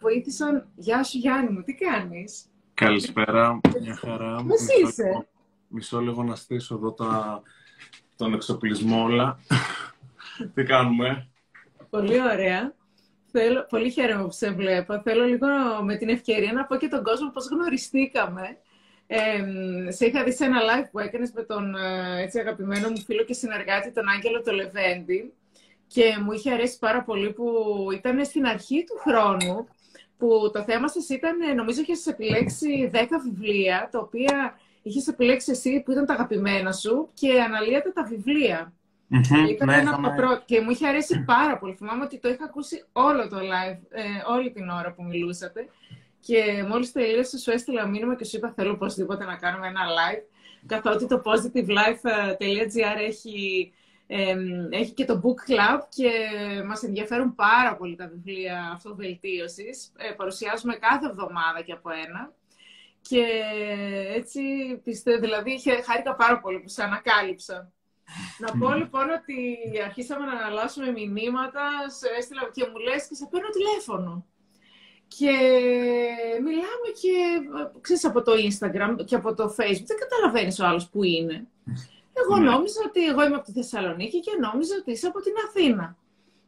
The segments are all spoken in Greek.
βοήθησαν. Γεια σου Γιάννη μου, τι κάνεις; Καλησπέρα, μια χαρά. Πώς Μισό είσαι; λίγο- Μισό λίγο να στήσω εδώ τα... τον εξοπλισμό όλα. τι κάνουμε; Πολύ ωραία. Θέλω, πολύ χαίρομαι που σε βλέπω. Θέλω λίγο με την ευκαιρία να πω και τον κόσμο πώς γνωριστήκαμε. Ε, σε είχα δει σε ένα live που έκανες με τον ε, έτσι, αγαπημένο μου φίλο και συνεργάτη, τον Άγγελο το Λεβέντη. Και μου είχε αρέσει πάρα πολύ που ήταν στην αρχή του χρόνου, που το θέμα σας ήταν, ε, νομίζω είχες επιλέξει 10 βιβλία, τα οποία είχες επιλέξει εσύ που ήταν τα αγαπημένα σου και αναλύατε τα βιβλία. Μμμ, Ήταν ναι, ένα από είχαμε- τα πρώτα και μου είχε αρέσει πάρα πολύ. Θυμάμαι ότι το είχα ακούσει όλο το live, ε, όλη την ώρα που μιλούσατε. Και μόλις τελείωσε, σου έστειλα μήνυμα και σου είπα: Θέλω οπωσδήποτε να κάνουμε ένα live. Καθότι το positivelife.gr έχει, εμ, έχει και το book club και μας ενδιαφέρουν πάρα πολύ τα βιβλία αυτοβελτίωσης. Ε, παρουσιάζουμε κάθε εβδομάδα και από ένα. Και έτσι πιστεύω, δηλαδή είχε- χάρηκα πάρα πολύ που σε ανακάλυψα. Να πω λοιπόν ότι αρχίσαμε να αναλάσσουμε μηνύματα, σε έστειλα και μου λες και σε παίρνω τηλέφωνο. Και μιλάμε και, ε, ξέρεις, από το Instagram και από το Facebook, δεν καταλαβαίνεις ο άλλος που είναι. Εγώ Ναι. νόμιζα ότι εγώ είμαι από τη Θεσσαλονίκη και νόμιζα ότι είσαι από την Αθήνα.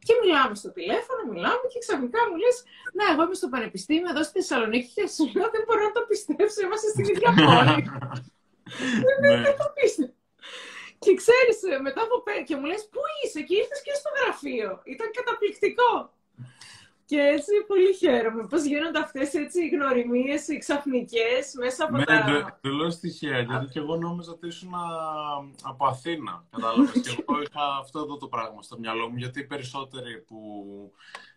Και μιλάμε στο τηλέφωνο, μιλάμε και ξαφνικά μου λες «Ναι, εγώ είμαι στο Πανεπιστήμιο εδώ στη Θεσσαλονίκη και σου λέω δεν μπορώ να το πιστέψω, είμαστε στην ίδια πόλη». ναι. Δεν το πίστευα. Και ξέρεις, ε, μετά από πέ- και μου λες πού είσαι και ήρθες και στο γραφείο. Ήταν καταπληκτικό. Και έτσι πολύ χαίρομαι πώς γίνονται αυτές έτσι οι γνωριμίες, οι ξαφνικές μέσα από Ναι, τα... τε- τελώς τυχαία, γιατί και εγώ νόμιζα ότι ήσουν α, από Αθήνα. Κατάλαβες, και εγώ είχα αυτό εδώ το πράγμα στο μυαλό μου, γιατί οι περισσότεροι που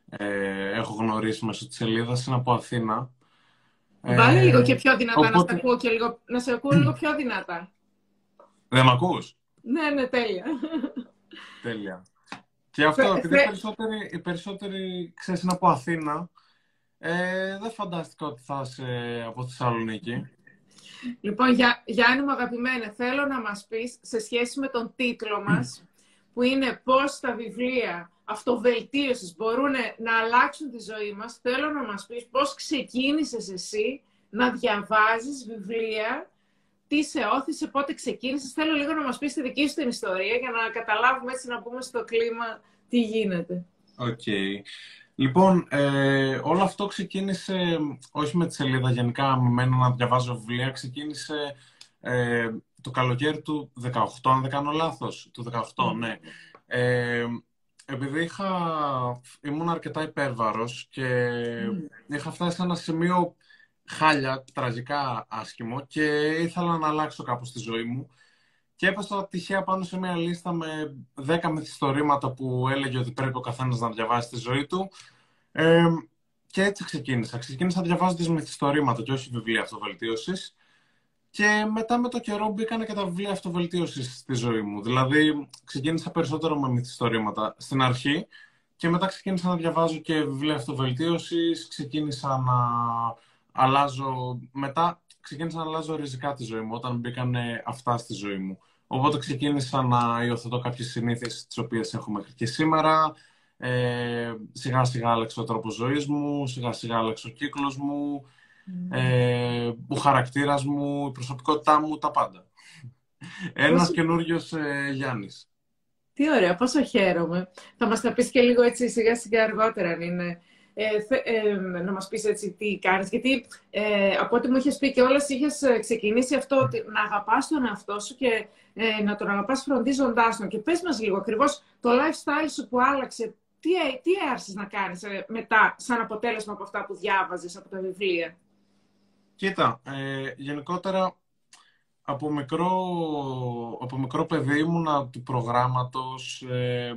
ε, έχω γνωρίσει μέσω της σελίδας είναι από Αθήνα. Βάλε Ε, λίγο και πιο δυνατά, να, οπότε- σε ακούω και λίγο, να σε ακούω λίγο πιο δυνατά. Δεν μ' ακούς; Ναι, ναι, τέλεια. Τέλεια. Και αυτό, Θε- επειδή οι θε- περισσότεροι, οι περισσότεροι ξέρεις, είναι από Αθήνα, ε, δεν φαντάστηκα ότι θα είσαι από Θεσσαλονίκη. Λοιπόν, για, Γιάννη μου αγαπημένε, θέλω να μας πεις σε σχέση με τον τίτλο μας, που είναι πώς τα βιβλία αυτοβελτίωσης μπορούν να αλλάξουν τη ζωή μας, θέλω να μας πεις πώς ξεκίνησες εσύ να διαβάζεις βιβλία, τι σε όθησε, πότε ξεκίνησες. Θέλω λίγο να μας πεις τη δική σου την ιστορία για να καταλάβουμε έτσι να πούμε στο κλίμα τι γίνεται. Οκ. Λοιπόν, ε, όλο αυτό ξεκίνησε, όχι με τη σελίδα γενικά, με μένα να διαβάζω βιβλία, ξεκίνησε ε, το καλοκαίρι του 18, αν δεν κάνω λάθος, του 18, ναι. Ε, επειδή είχα, ήμουν αρκετά υπέρβαρος και είχα φτάσει σε ένα σημείο χάλια, τραγικά άσχημο και ήθελα να αλλάξω κάπως τη ζωή μου και έπεσα τυχαία πάνω σε μια λίστα με 10 μυθιστορήματα που έλεγε ότι πρέπει ο καθένας να διαβάσει τη ζωή του ε, και έτσι ξεκίνησα. Ξεκίνησα διαβάζοντας μυθιστορήματα και όχι βιβλία αυτοβελτίωσης και μετά με το καιρό μπήκαν και τα βιβλία αυτοβελτίωσης στη ζωή μου. Δηλαδή ξεκίνησα περισσότερο με μυθιστορήματα στην αρχή και μετά ξεκίνησα να διαβάζω και βιβλία αυτοβελτίωσης, ξεκίνησα να αλλάζω, μετά ξεκίνησα να αλλάζω ριζικά τη ζωή μου όταν μπήκαν αυτά στη ζωή μου. Οπότε ξεκίνησα να υιοθετώ κάποιες συνήθειες τις οποίες έχω μέχρι και σήμερα. Ε, σιγά σιγά άλλαξε ο τρόπος ζωής μου, σιγά σιγά άλλαξε ο κύκλος μου, ε, ο χαρακτήρας μου, η προσωπικότητά μου, τα πάντα. Ένας Πόσο- καινούριος ε, Γιάννης. Τι ωραία, πόσο χαίρομαι. Θα μας τα πεις και λίγο έτσι σιγά σιγά αργότερα αν είναι. Ε, θε- ε, να μας πεις έτσι τι κάνεις. Γιατί ε, από ό,τι μου είχες πει και όλες είχες ε, ξεκινήσει αυτό ότι να αγαπάς τον εαυτό σου και ε, να τον αγαπάς φροντίζοντάς τον. Και πες μας λίγο ακριβώς το lifestyle σου που άλλαξε. Τι, ε, τι άρχισες να κάνεις ε, μετά σαν αποτέλεσμα από αυτά που διάβαζες από τα βιβλία. Κοίτα, ε, γενικότερα από μικρό, από μικρό παιδί ήμουνα του προγράμματος. Ε,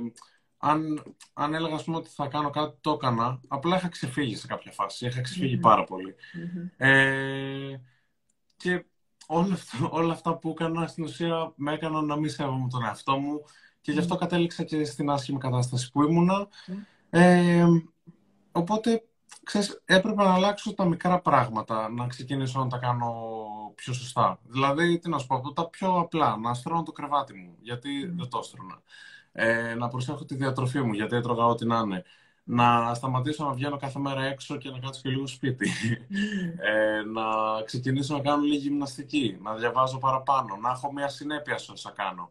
αν, αν έλεγα ας πούμε, ότι θα κάνω κάτι, το έκανα. Απλά είχα ξεφύγει σε κάποια φάση. Είχα ξεφύγει Μμμ. πάρα πολύ. Ε, και όλα αυτά, όλα αυτά που έκανα στην ουσία με έκαναν να μην σέβομαι τον εαυτό μου και γι' αυτό κατέληξα και στην άσχημη κατάσταση που ήμουνα. Ε, οπότε, ξέρεις, έπρεπε να αλλάξω τα μικρά πράγματα, να ξεκινήσω να τα κάνω πιο σωστά. Δηλαδή, τι να σου πω, από τα πιο απλά, να στρώνω το κρεβάτι μου, γιατί δεν το έστρωνα. Ε, να προσέχω τη διατροφή μου, γιατί έτρωγα ό,τι να είναι. να σταματήσω να βγαίνω κάθε μέρα έξω και να κάτσω και λίγο σπίτι. Ε, να ξεκινήσω να κάνω λίγη γυμναστική, να διαβάζω παραπάνω, να έχω μια συνέπεια σε όσα κάνω.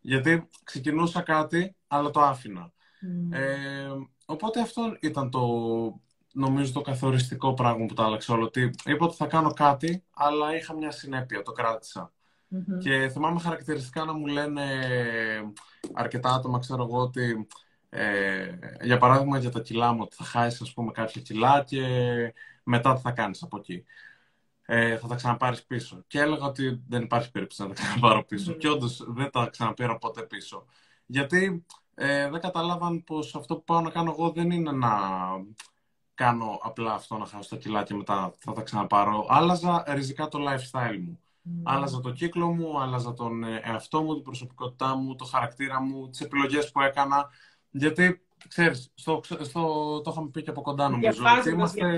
Γιατί ξεκινούσα κάτι, αλλά το άφηνα. Ε, οπότε αυτό ήταν το, νομίζω, το καθοριστικό πράγμα που το άλλαξε όλο. Ότι είπα ότι θα κάνω κάτι, αλλά είχα μια συνέπεια, το κράτησα. Και θυμάμαι χαρακτηριστικά να μου λένε αρκετά άτομα, ξέρω εγώ, ότι ε, για παράδειγμα για τα κιλά μου, ότι θα χάσεις ας πούμε κάποια κιλά και μετά τι θα κάνεις από εκεί. Ε, θα τα ξαναπάρεις πίσω. Και έλεγα ότι δεν υπάρχει περίπτωση να τα ξαναπάρω πίσω. Και όντως δεν τα ξαναπήρα ποτέ πίσω. Γιατί ε, δεν καταλάβαν πως αυτό που πάω να κάνω εγώ δεν είναι να κάνω απλά αυτό να χάσω τα κιλά και μετά θα τα ξαναπάρω. Άλλαζα ριζικά το lifestyle μου. Mm. Άλλαζα το κύκλο μου, άλλαζα τον ε, εαυτό μου, την προσωπικότητά μου, το χαρακτήρα μου, τις επιλογές που έκανα. Γιατί, ξέρεις, στο, στο, το είχαμε πει και από κοντά νομίζω. Είμαστε,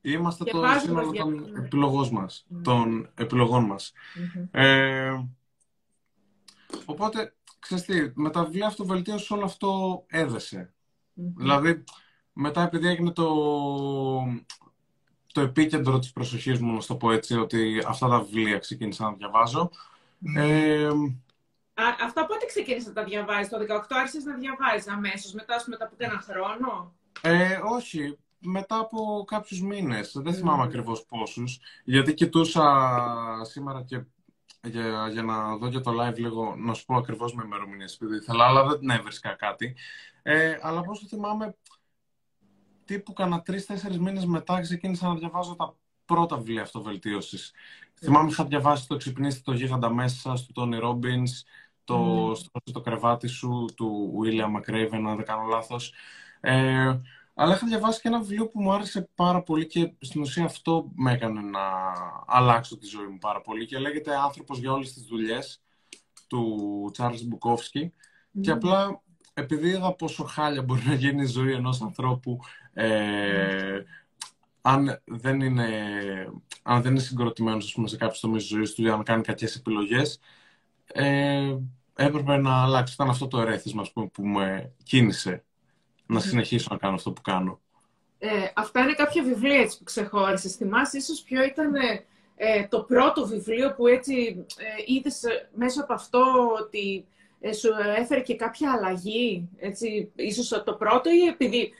είμαστε το σύνολο των επιλογών μας. Mm. Των επιλογών μας. Mm-hmm. Ε, οπότε, ξέρεις τι, με τα βιβλία αυτοβελτίωσης όλο αυτό έδεσε. Mm-hmm. Δηλαδή, μετά επειδή έγινε το, το επίκεντρο της προσοχής μου, να το πω έτσι, ότι αυτά τα βιβλία ξεκίνησα να διαβάζω. Ε, Α, αυτά πότε ξεκίνησες να τα διαβάζεις, το 18 άρχισες να διαβάζεις αμέσως, μετά, ας μετά από ένα χρόνο; Ε, όχι, μετά από κάποιους μήνες, δεν θυμάμαι mm. ακριβώς πόσους, γιατί κοιτούσα σήμερα και για, για να δω και το live λίγο, να σου πω ακριβώς με ημερομηνίες, επειδή ήθελα, αλλά δεν έβρισκα κάτι. Ε, αλλά πώς το θυμάμαι, τύπου κάνα τρει-τέσσερι μήνες μετά ξεκίνησα να διαβάζω τα πρώτα βιβλία αυτοβελτίωσης. Mm. Θυμάμαι είχα διαβάσει το Ξυπνήστε το γίγαντα μέσα του Τόνι Ρόμπιν, το mm. το κρεβάτι σου του William McRaven, αν δεν κάνω λάθος. Ε, αλλά είχα διαβάσει και ένα βιβλίο που μου άρεσε πάρα πολύ και στην ουσία αυτό με έκανε να αλλάξω τη ζωή μου πάρα πολύ και λέγεται «Άνθρωπος για όλες τις δουλειές» του Charles Bukowski και απλά επειδή είδα πόσο χάλια μπορεί να γίνει η ζωή ενός ανθρώπου ε, αν δεν είναι, αν δεν είναι συγκροτημένος πούμε, σε κάποιες τομείς της ζωής του ή αν κάνει κακές επιλογές, ε, έπρεπε να αλλάξει. Ήταν αυτό το ερέθισμα πούμε, που με κίνησε να συνεχίσω να κάνω αυτό που κάνω. Ε, αυτά είναι κάποια βιβλία έτσι, που ξεχώρισες. Θυμάσαι ίσως ποιο ήταν ε, το πρώτο βιβλίο που έτσι ε, είδες μέσα από αυτό ότι ε, σου έφερε και κάποια αλλαγή, έτσι, ίσως το πρώτο ή επειδή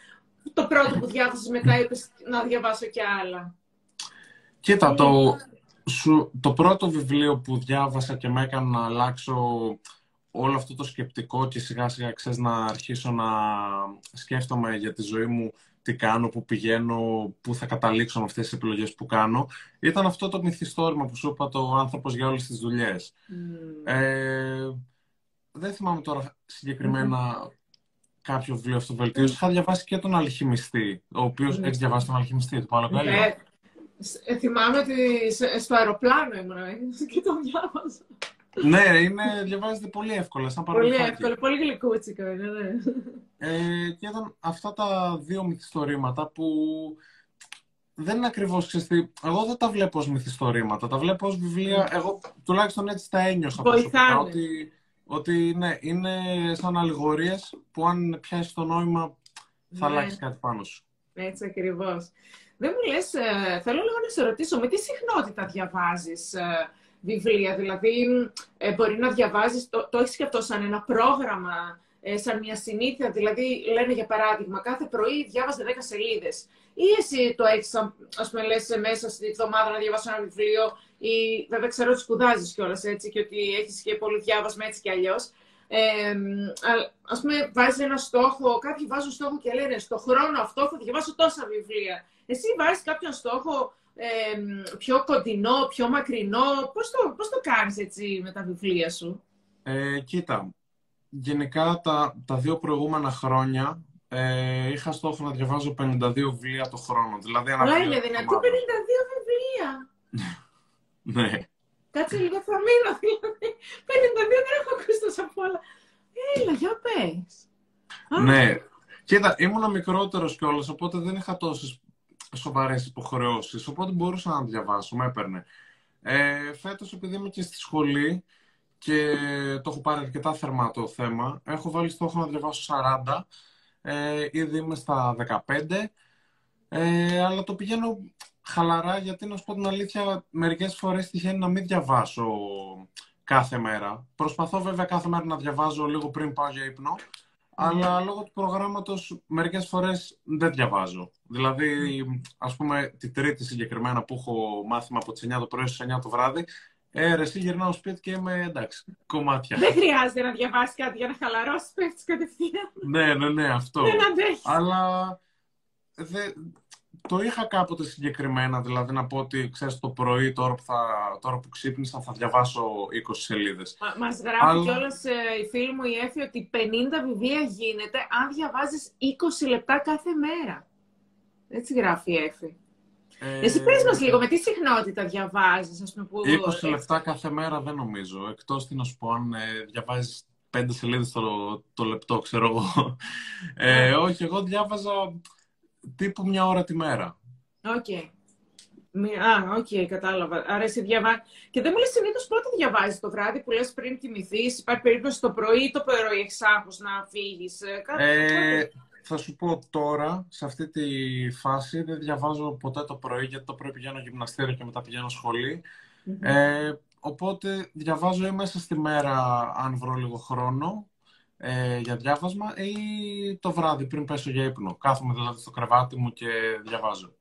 το πρώτο που διάβασες μετά είπες να διαβάσω και άλλα. Κοίτα, το, σου, το πρώτο βιβλίο που διάβασα και με έκανε να αλλάξω όλο αυτό το σκεπτικό και σιγά σιγά ξέρεις να αρχίσω να σκέφτομαι για τη ζωή μου τι κάνω, πού πηγαίνω, πού θα καταλήξω με αυτές τις επιλογές που κάνω, ήταν αυτό το μυθιστόρημα που σου είπα το άνθρωπος για όλες τις δουλειές. Ε, δεν θυμάμαι τώρα κάποιο βιβλίο αυτοβελτίωση. Είχα διαβάσει και τον Αλχημιστή, ο οποίος mm. έχει διαβάσει τον Αλχημιστή του Παύλο ε, ε, θυμάμαι ότι στο αεροπλάνο ήμουν και τον διάβασα. ναι, είναι, διαβάζεται πολύ εύκολα, σαν Πολύ εύκολα, πολύ γλυκούτσικο είναι, ναι. Ε, και ήταν αυτά τα δύο μυθιστορήματα που δεν είναι ακριβώς ξεστή. Εγώ δεν τα βλέπω ως μυθιστορήματα. Τα βλέπω ως βιβλία. Εγώ τουλάχιστον έτσι τα ένιωσα προσωπικά. Ότι ότι ναι, είναι σαν αλληγορίες που αν πιάσεις το νόημα θα ναι. αλλάξεις κάτι πάνω σου. Έτσι ακριβώς. Δεν μου λες, ε, θέλω λίγο να σε ρωτήσω, με τι συχνότητα διαβάζεις ε, βιβλία, δηλαδή ε, μπορεί να διαβάζεις, το, το έχεις και αυτό σαν ένα πρόγραμμα, σαν μια συνήθεια, δηλαδή λένε για παράδειγμα κάθε πρωί διάβαζε 10 σελίδες ή εσύ το έχεις, ας πούμε λες μέσα στη εβδομάδα να διαβάσω ένα βιβλίο ή βέβαια ξέρω ότι σπουδάζεις κιόλας έτσι και ότι έχεις και πολύ διάβασμα έτσι κι αλλιώς. Ε, Α πούμε, βάζεις ένα στόχο, κάποιοι βάζουν στόχο και λένε στο χρόνο αυτό θα διαβάσω τόσα βιβλία. Εσύ βάζεις κάποιον στόχο ε, πιο κοντινό, πιο μακρινό. Πώς το, πώς το κάνεις έτσι με τα βιβλία σου; Ε, κοίτα, γενικά τα, τα δύο προηγούμενα χρόνια ε, είχα στόχο να διαβάζω 52 βιβλία το χρόνο. Δηλαδή, ένα είναι δυνατή 52 βιβλία. Ναι. Κάτσε λίγο, θα μείνω. Δηλαδή. 52 δεν έχω ακούσει τόσα πολλά. Έλα, για πες. Ναι. Κοίτα, ήμουν μικρότερος κιόλας, οπότε δεν είχα τόσες σοβαρές υποχρεώσεις. Οπότε μπορούσα να διαβάσω, με έπαιρνε. Ε, Φέτος, επειδή είμαι και στη σχολή και το έχω πάρει αρκετά θερμά το θέμα, έχω βάλει στόχο να διαβάσω 40. Ε, ήδη είμαι στα 15, ε, αλλά το πηγαίνω χαλαρά γιατί να σου πω την αλήθεια μερικές φορές τυχαίνει να μην διαβάσω κάθε μέρα. Προσπαθώ βέβαια κάθε μέρα να διαβάζω λίγο πριν πάω για ύπνο, αλλά λόγω του προγράμματος μερικές φορές δεν διαβάζω. Δηλαδή, ας πούμε, τη τρίτη συγκεκριμένα που έχω μάθημα από τις 9 το πρωί στις 9 το βράδυ, ε, ρε, εσύ γυρνάω σπίτι και είμαι εντάξει, κομμάτια. Δεν χρειάζεται να διαβάσεις κάτι για να χαλαρώσεις, πέφτεις κατευθείαν. ναι, ναι, ναι, αυτό. Δεν αντέχεις. Αλλά δε, το είχα κάποτε συγκεκριμένα, δηλαδή να πω ότι ξέρεις το πρωί τώρα που, θα, τώρα που ξύπνησα θα διαβάσω 20 σελίδες. Μα, μας γράφει Αλλά... κιόλας ε, η φίλη μου η Έφη ότι 50 βιβλία γίνεται αν διαβάζεις 20 λεπτά κάθε μέρα. Έτσι γράφει η Έφη. Ε, Εσύ πες μας λίγο, με τι συχνότητα διαβάζεις, ας πούμε, που... 20 λεπτά κάθε μέρα δεν νομίζω, εκτός τι να σου πω, αν ε, διαβάζεις πέντε σελίδες το, το λεπτό, ξέρω εγώ. Ε, ναι. όχι, εγώ διάβαζα τύπου μια ώρα τη μέρα. OK. Okay. Α, OK, okay, κατάλαβα. Άρα εσύ διαβάζεις. Και δεν μου λες συνήθως πότε διαβάζεις το βράδυ που λες πριν κοιμηθείς, υπάρχει περίπτωση το πρωί ή το πρωί έχει άγχο να φύγεις. Ε, ε θα σου πω τώρα, σε αυτή τη φάση, δεν διαβάζω ποτέ το πρωί, γιατί το πρωί πηγαίνω γυμναστήριο και μετά πηγαίνω Ε, οπότε διαβάζω ή μέσα στη μέρα, αν βρω λίγο χρόνο, ε, για διάβασμα ή το βράδυ πριν πέσω για ύπνο. Κάθομαι δηλαδή στο κρεβάτι μου και διαβάζω.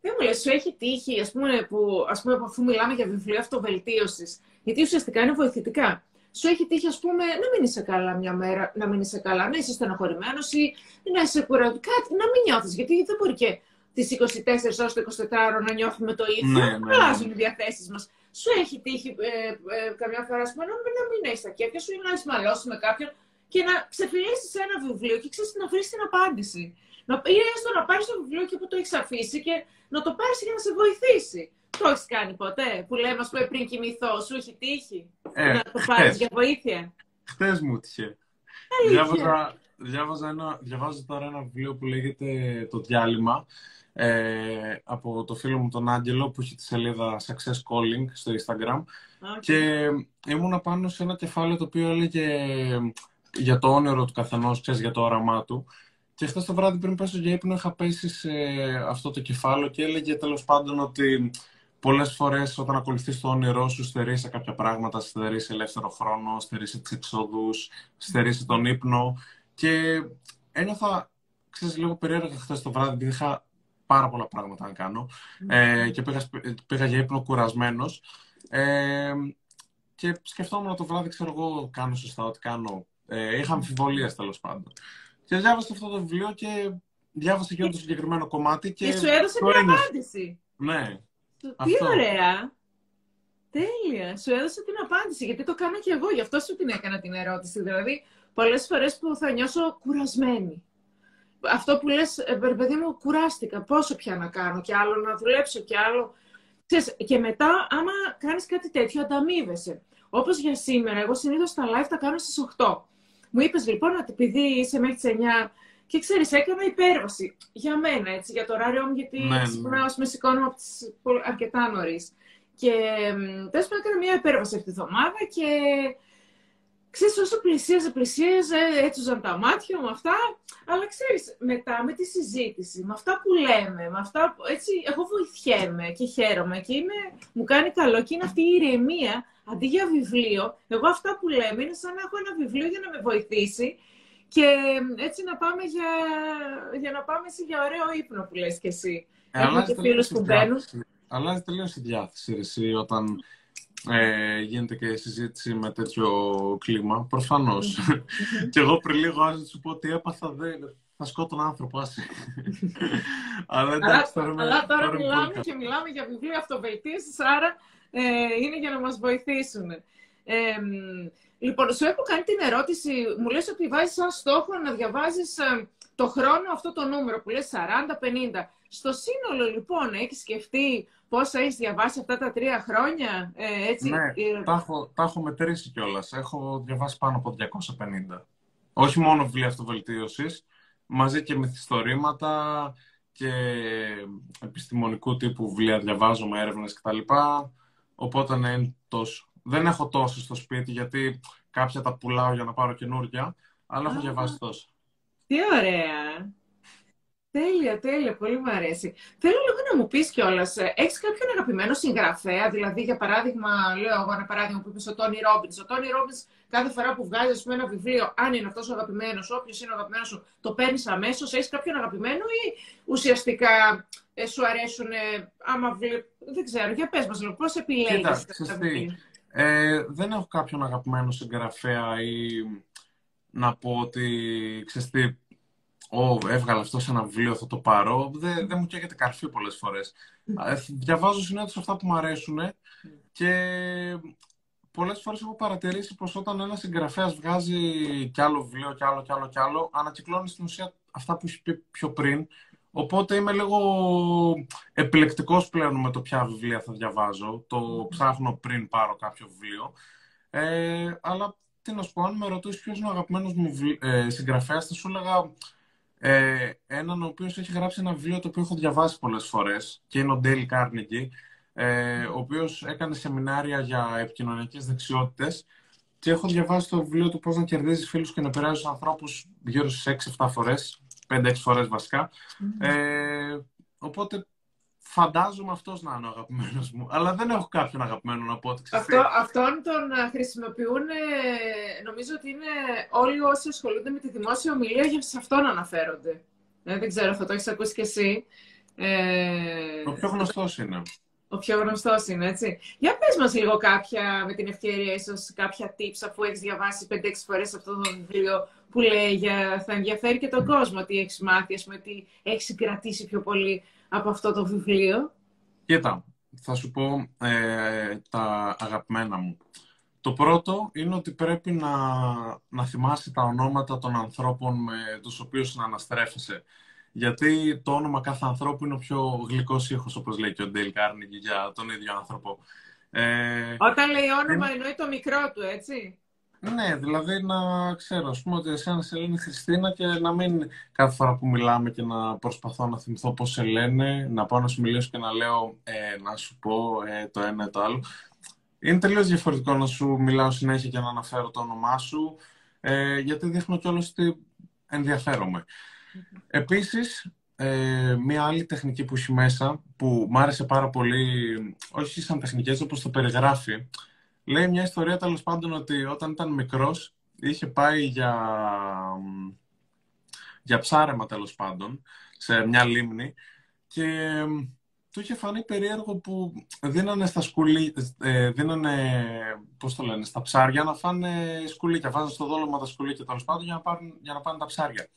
Δεν μου λες, σου έχει τύχει, ας πούμε, που, ας πούμε, αφού μιλάμε για βιβλία αυτοβελτίωσης, γιατί ουσιαστικά είναι βοηθητικά. Σου έχει τύχει, ας πούμε, να μην είσαι καλά μια μέρα, να μην είσαι καλά, να είσαι στενοχωρημένος ή να είσαι κουρado, κάτι, να μην νιώθεις, γιατί δεν μπορεί και τις 24 ώρες το 24 να νιώθουμε το ίδιο, ναι, ναι, αλλάζουν ναι. οι διαθέσεις μας. Σου έχει τύχει ε, ε, καμιά φορά, ας πούμε, να, μην έχεις στα κέφια σου ή να είσαι με κάποιον και να ξεφυλίσεις ένα βιβλίο και ξέρεις να βρεις την απάντηση. Να, ή έστω να πάρεις το βιβλίο και που το έχεις αφήσει και να το πάρεις για να σε βοηθήσει. Το έχεις κάνει ποτέ, που λέμε, ας πούμε, πριν κοιμηθώ, σου έχει τύχει; Ε, να το πάρεις για βοήθεια. Χθες μου τύχε. Διάβαζα, διάβαζα ένα, διαβάζω τώρα ένα βιβλίο που λέγεται Το Διάλειμμα ε, από το φίλο μου τον Άγγελο που έχει τη σελίδα Success Calling στο Instagram και ήμουν πάνω σε ένα κεφάλαιο το οποίο έλεγε για το όνειρο του καθενός, ξέρεις, για το όραμά του. Και χθες το βράδυ πριν πέσω για ύπνο είχα πέσει σε αυτό το κεφάλαιο και έλεγε τέλος πάντων ότι πολλές φορές όταν ακολουθείς το όνειρό σου, στερείσαι κάποια πράγματα, στερείσαι ελεύθερο χρόνο, στερείσαι τις εξόδους, στερείσαι τον ύπνο. Και ένιωθα, ξέρεις, λίγο περίεργα χθες το βράδυ, επειδή είχα πάρα πολλά πράγματα να κάνω ε, και πήγα, πήγα για ύπνο κουρασμένος. Ε, και σκεφτόμουν το βράδυ, ξέρω εγώ, κάνω σωστά ό,τι κάνω ε, είχα αμφιβολίες τέλος πάντων. Και διάβασα αυτό το βιβλίο και διάβασα και όλο το συγκεκριμένο κομμάτι. Και, και σου έδωσε την απάντηση. Ναι. Τι αυτό. ωραία. Τέλεια. Σου έδωσε την απάντηση. Γιατί το κάνω και εγώ. Γι' αυτό σου την έκανα την ερώτηση. Δηλαδή, πολλές φορές που θα νιώσω κουρασμένη. Αυτό που λες, ε, παιδί μου, κουράστηκα. Πόσο πια να κάνω και άλλο να δουλέψω και άλλο. και μετά, άμα κάνεις κάτι τέτοιο, ανταμείβεσαι. Όπως για σήμερα, εγώ συνήθως τα live τα κάνω στις 8. Μου είπες λοιπόν ότι επειδή είσαι μέχρι τις 9 και ξέρεις, έκανα υπέρβαση για μένα, έτσι, για το ωράριό μου, γιατί ναι, ξυπνάω, ναι. με σηκώνω από τις, αρκετά νωρίς. Και τέλος πάντων έκανα μια υπέρβαση αυτή τη βδομάδα και ξέρεις, όσο πλησίαζε, πλησίαζε, έτσουζαν τα μάτια μου αυτά, αλλά ξέρεις, μετά με τη συζήτηση, με αυτά που λέμε, με αυτά που, έτσι, εγώ βοηθιέμαι και χαίρομαι και είναι, μου κάνει καλό και είναι αυτή η ηρεμία αντί για βιβλίο, εγώ αυτά που λέμε είναι σαν να έχω ένα βιβλίο για να με βοηθήσει και έτσι να πάμε για, για να πάμε για ωραίο ύπνο που λες και εσύ. Ε, Έχουμε και φίλους που μπαίνουν. Αλλάζει τελείως η διάθεση εσύ, όταν ε, γίνεται και συζήτηση με τέτοιο κλίμα. Προφανώς. και εγώ πριν λίγο άρχισα να σου πω ότι έπαθα δεν. Θα σκότω άνθρωπο, άσε. αλλά, εντάξει, τώρα, αλλά τώρα μιλάμε και μιλάμε για βιβλία αυτοβελτίωσης, άρα ε, είναι για να μας βοηθήσουν. Ε, λοιπόν, σου έχω κάνει την ερώτηση, μου λες ότι βάζεις σαν στόχο να διαβάζεις ε, το χρόνο αυτό το νούμερο που λες 40-50. Στο σύνολο, λοιπόν, έχεις σκεφτεί πόσα έχεις διαβάσει αυτά τα τρία χρόνια, ε, έτσι; Ναι, ε, τα, έχω, τα έχω μετρήσει κιόλας. Έχω διαβάσει πάνω από 250. Όχι μόνο βιβλία αυτοβελτίωσης, μαζί και μυθιστορήματα και επιστημονικού τύπου βιβλία διαβάζω με έρευνες κτλ. Οπότε ναι, τόσο. Δεν έχω τόσο στο σπίτι γιατί κάποια τα πουλάω για να πάρω καινούργια, αλλά έχω διαβάσει τόσο. Τι ωραία. Τέλεια, τέλεια, πολύ μου αρέσει. Θέλω λίγο να μου πεις κιόλας, ε, έχεις κάποιον αγαπημένο συγγραφέα, δηλαδή για παράδειγμα, λέω εγώ ένα παράδειγμα που είπε ο Τόνι Ρόμπιν. Ο Τόνι Ρόμπιν κάθε φορά που βγάζει πούμε, ένα βιβλίο, αν είναι αυτός ο αγαπημένος, όποιος είναι ο αγαπημένος σου, το παίρνεις αμέσως. Έχεις κάποιον αγαπημένο ή ουσιαστικά ε, σου αρέσουν, άμα βλέπει. Δεν ξέρω, για πες μας λίγο, πώς επιλέγεις τα βιβλία. Ε, δεν έχω κάποιον αγαπημένο συγγραφέα ή να πω ότι ξέρεις τι, Ω, έβγαλε αυτό σε ένα βιβλίο, θα το πάρω. Δεν, δεν μου καίγεται καρφί πολλές φορές. Ε, διαβάζω συνήθως αυτά που μου αρέσουν και πολλές φορές έχω παρατηρήσει πως όταν ένας συγγραφέας βγάζει κι άλλο βιβλίο, κι άλλο, κι άλλο, κι άλλο, ανακυκλώνει στην ουσία αυτά που έχει πει πιο πριν. Οπότε είμαι λίγο επιλεκτικός πλέον με το ποια βιβλία θα διαβάζω. Το ψάχνω πριν πάρω κάποιο βιβλίο. Ε, αλλά τι να σου πω, αν με ρωτήσεις ποιος είναι ο αγαπημένος μου ε, συγγραφέας, θα σου έλεγα ε, έναν ο οποίος έχει γράψει ένα βιβλίο το οποίο έχω διαβάσει πολλές φορές και είναι ο Dale Carnegie, ε, ο οποίος έκανε σεμινάρια για επικοινωνιακές δεξιότητες και έχω διαβάσει το βιβλίο του πώς να κερδίζεις φίλους και να περάσεις ανθρώπους γύρω στις 6-7 φορές, 5-6 φορές βασικά. Ε, οπότε Φαντάζομαι αυτός να είναι ο αγαπημένος μου. Αλλά δεν έχω κάποιον αγαπημένο να πω ότι Αυτό, Αυτόν τον ε, χρησιμοποιούν, ε, νομίζω ότι είναι όλοι όσοι ασχολούνται με τη δημόσια ομιλία για σε αυτόν αναφέρονται. Ε, δεν ξέρω, θα το έχεις ακούσει κι εσύ. Ε, ο πιο γνωστός είναι. Ο πιο γνωστός είναι, έτσι. Για πες μας λίγο κάποια, με την ευκαιρία ίσως, κάποια tips, αφού έχεις διαβάσει 5-6 φορές αυτό το βιβλίο που λέει για, θα ενδιαφέρει και τον κόσμο, τι έχεις μάθει, ας πούμε, τι έχεις συγκρατήσει πιο πολύ από αυτό το βιβλίο. Κοίτα, θα σου πω ε, τα αγαπημένα μου. Το πρώτο είναι ότι πρέπει να, να θυμάσαι τα ονόματα των ανθρώπων με τους οποίους να αναστρέφεσαι. Γιατί το όνομα κάθε ανθρώπου είναι ο πιο γλυκός ήχος, όπως λέει και ο Ντέιλ Κάρνιγκη για τον ίδιο άνθρωπο. Ε, Όταν λέει όνομα είναι... εννοεί το μικρό του, έτσι. Ναι, δηλαδή να ξέρω, ας πούμε ότι εσένα σε λένε Χριστίνα και να μην κάθε φορά που μιλάμε και να προσπαθώ να θυμηθώ πώς σε λένε, να πάω να σου μιλήσω και να λέω ε, να σου πω ε, το ένα ή το άλλο. Είναι τελείως διαφορετικό να σου μιλάω συνέχεια και να αναφέρω το όνομά σου, ε, γιατί δείχνω κιόλας ότι ενδιαφέρομαι. Επίσης, ε, μία άλλη τεχνική που έχει μέσα, που μου άρεσε πάρα πολύ, όχι σαν τεχνικές όπως το περιγράφει, Λέει μια ιστορία τέλος πάντων ότι όταν ήταν μικρός είχε πάει για, για ψάρεμα τέλος πάντων σε μια λίμνη και του είχε φανεί περίεργο που δίνανε στα σκουλί, ε, δίνανε, πώς το λένε, στα ψάρια να φάνε σκουλίκια. Βάζανε στο δόλωμα τα σκουλίκια τέλος πάντων για να, πάρουν, για να πάνε τα ψάρια.